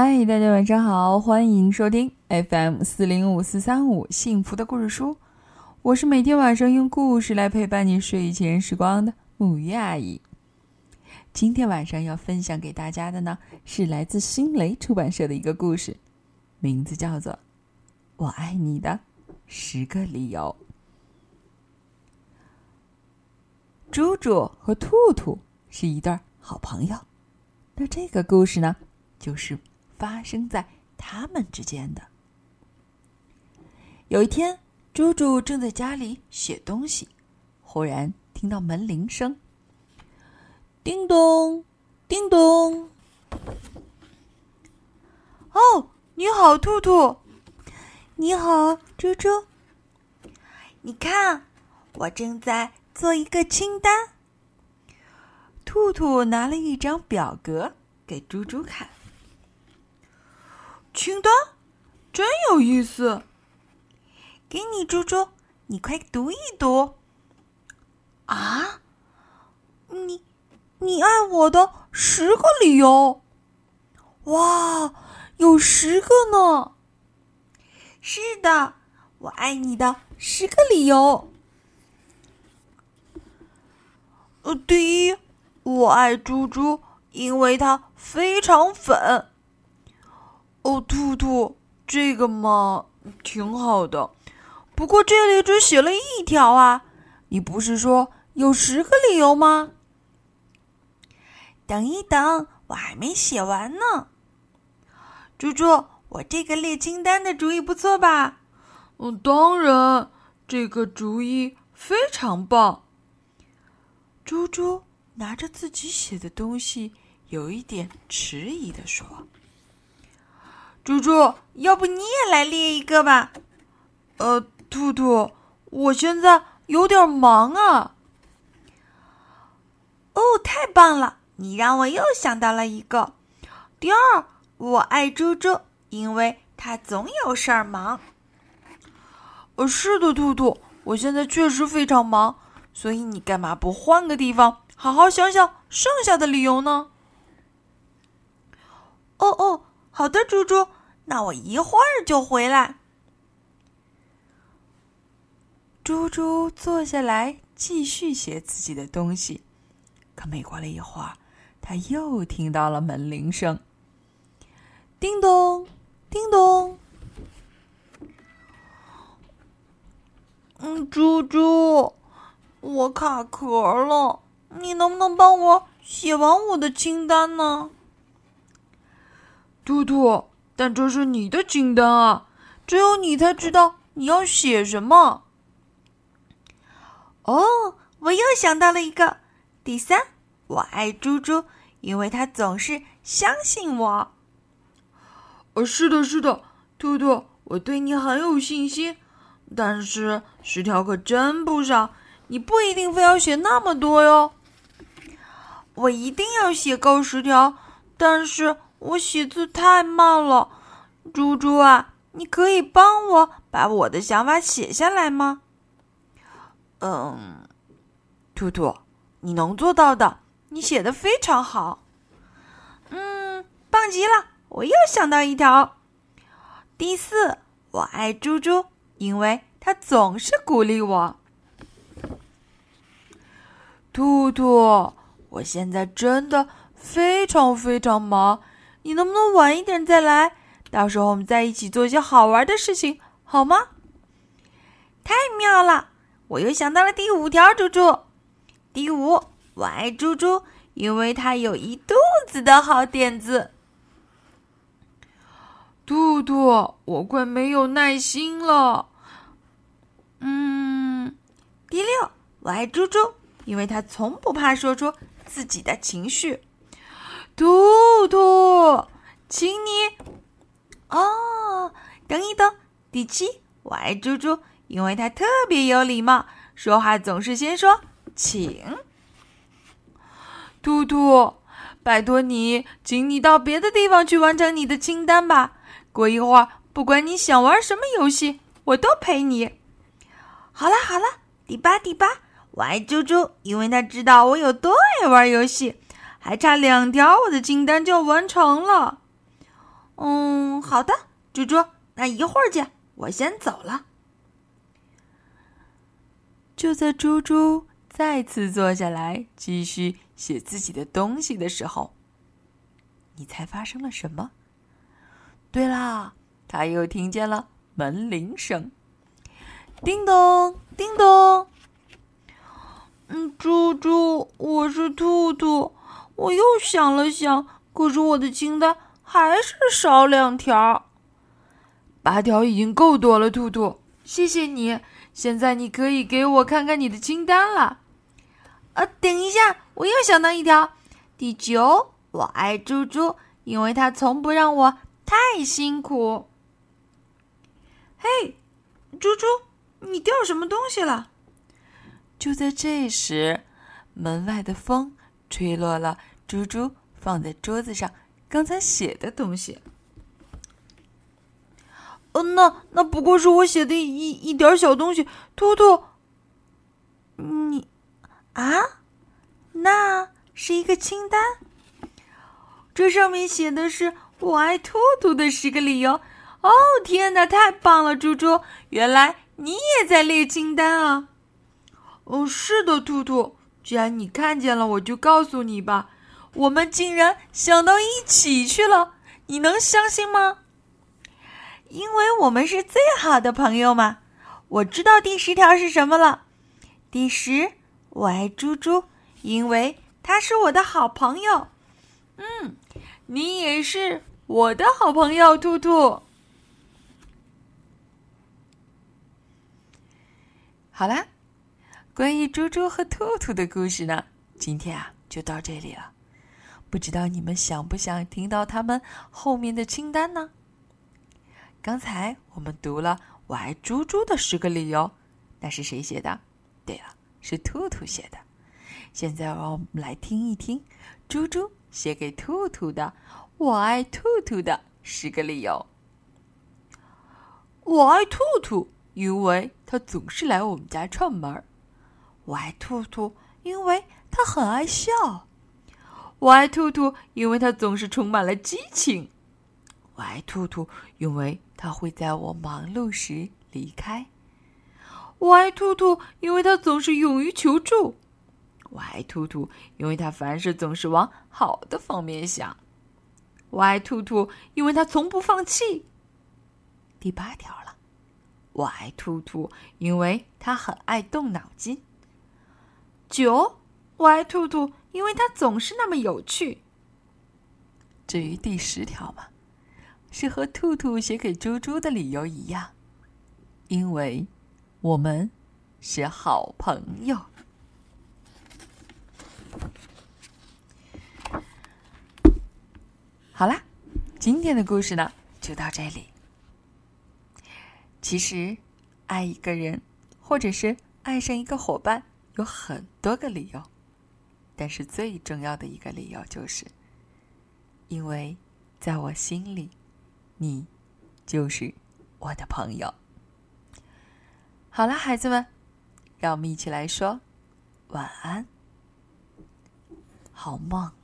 嗨，大家晚上好，欢迎收听 FM 四零五四三五幸福的故事书。我是每天晚上用故事来陪伴你睡前时光的木鱼阿姨。今天晚上要分享给大家的呢，是来自新蕾出版社的一个故事，名字叫做《我爱你的十个理由》。猪猪和兔兔是一对好朋友，那这个故事呢，就是发生在他们之间的。有一天，猪猪正在家里写东西，忽然听到门铃声，叮咚，叮咚。哦，你好，兔兔。你好，猪猪。你看，我正在。做一个清单。兔兔拿了一张表格给猪猪看。清单，真有意思。给你，猪猪，你快读一读。啊？你，你爱我的十个理由？哇，有十个呢！是的，我爱你的十个理由。第一，我爱猪猪，因为它非常粉。哦，兔兔，这个嘛，挺好的。不过这里只写了一条啊，你不是说有十个理由吗？等一等，我还没写完呢。猪猪，我这个列清单的主意不错吧？嗯，当然，这个主意非常棒。猪猪拿着自己写的东西，有一点迟疑的说：“猪猪，要不你也来列一个吧？”“呃，兔兔，我现在有点忙啊。”“哦，太棒了！你让我又想到了一个。第二，我爱猪猪，因为他总有事儿忙。”“呃，是的，兔兔，我现在确实非常忙。”所以你干嘛不换个地方，好好想想剩下的理由呢？哦哦，好的，猪猪，那我一会儿就回来。猪猪坐下来继续写自己的东西，可没过了一会儿，他又听到了门铃声，叮咚，叮咚。嗯，猪猪。我卡壳了，你能不能帮我写完我的清单呢？兔兔，但这是你的清单啊，只有你才知道你要写什么。哦，我又想到了一个。第三，我爱猪猪，因为他总是相信我。哦，是的，是的，兔兔，我对你很有信心，但是十条可真不少。你不一定非要写那么多哟。我一定要写够十条，但是我写字太慢了。猪猪啊，你可以帮我把我的想法写下来吗？嗯，兔兔，你能做到的。你写的非常好。嗯，棒极了！我又想到一条。第四，我爱猪猪，因为他总是鼓励我。兔兔，我现在真的非常非常忙，你能不能晚一点再来？到时候我们再一起做一些好玩的事情，好吗？太妙了！我又想到了第五条，猪猪。第五，我爱猪猪，因为它有一肚子的好点子。兔兔，我快没有耐心了。嗯，第六，我爱猪猪。因为他从不怕说出自己的情绪，兔兔，请你哦，等一等。第七，我爱猪猪，因为他特别有礼貌，说话总是先说请。兔兔，拜托你，请你到别的地方去完成你的清单吧。过一会儿，不管你想玩什么游戏，我都陪你。好了好了，第八第八。我爱猪猪，因为他知道我有多爱玩游戏。还差两条，我的清单就完成了。嗯，好的，猪猪，那一会儿见，我先走了。就在猪猪再次坐下来继续写自己的东西的时候，你猜发生了什么？对啦，他又听见了门铃声，叮咚，叮咚。嗯，猪猪，我是兔兔。我又想了想，可是我的清单还是少两条。八条已经够多了，兔兔，谢谢你。现在你可以给我看看你的清单了。呃，等一下，我又想到一条。第九，我爱猪猪，因为它从不让我太辛苦。嘿，猪猪，你掉什么东西了？就在这时，门外的风吹落了猪猪放在桌子上刚才写的东西。哦，那那不过是我写的一一点小东西。兔兔，你啊，那是一个清单，这上面写的是我爱兔兔的十个理由。哦，天哪，太棒了，猪猪，原来你也在列清单啊！哦，是的，兔兔。既然你看见了，我就告诉你吧。我们竟然想到一起去了，你能相信吗？因为我们是最好的朋友嘛。我知道第十条是什么了。第十，我爱猪猪，因为他是我的好朋友。嗯，你也是我的好朋友，兔兔。好啦。关于猪猪和兔兔的故事呢，今天啊就到这里了。不知道你们想不想听到他们后面的清单呢？刚才我们读了我爱猪猪的十个理由，那是谁写的？对了，是兔兔写的。现在让我们来听一听猪猪写给兔兔的“我爱兔兔”的十个理由。我爱兔兔，因为它总是来我们家串门儿。我爱兔兔，因为它很爱笑。我爱兔兔，因为它总是充满了激情。我爱兔兔，因为它会在我忙碌时离开。我爱兔兔，因为它总是勇于求助。我爱兔兔，因为它凡事总是往好的方面想。我爱兔兔，因为它从不放弃。第八条了，我爱兔兔，因为它很爱动脑筋。九，我爱兔兔，因为它总是那么有趣。至于第十条嘛，是和兔兔写给猪猪的理由一样，因为我们是好朋友。好啦，今天的故事呢就到这里。其实，爱一个人，或者是爱上一个伙伴。有很多个理由，但是最重要的一个理由就是，因为在我心里，你就是我的朋友。好了，孩子们，让我们一起来说晚安，好梦。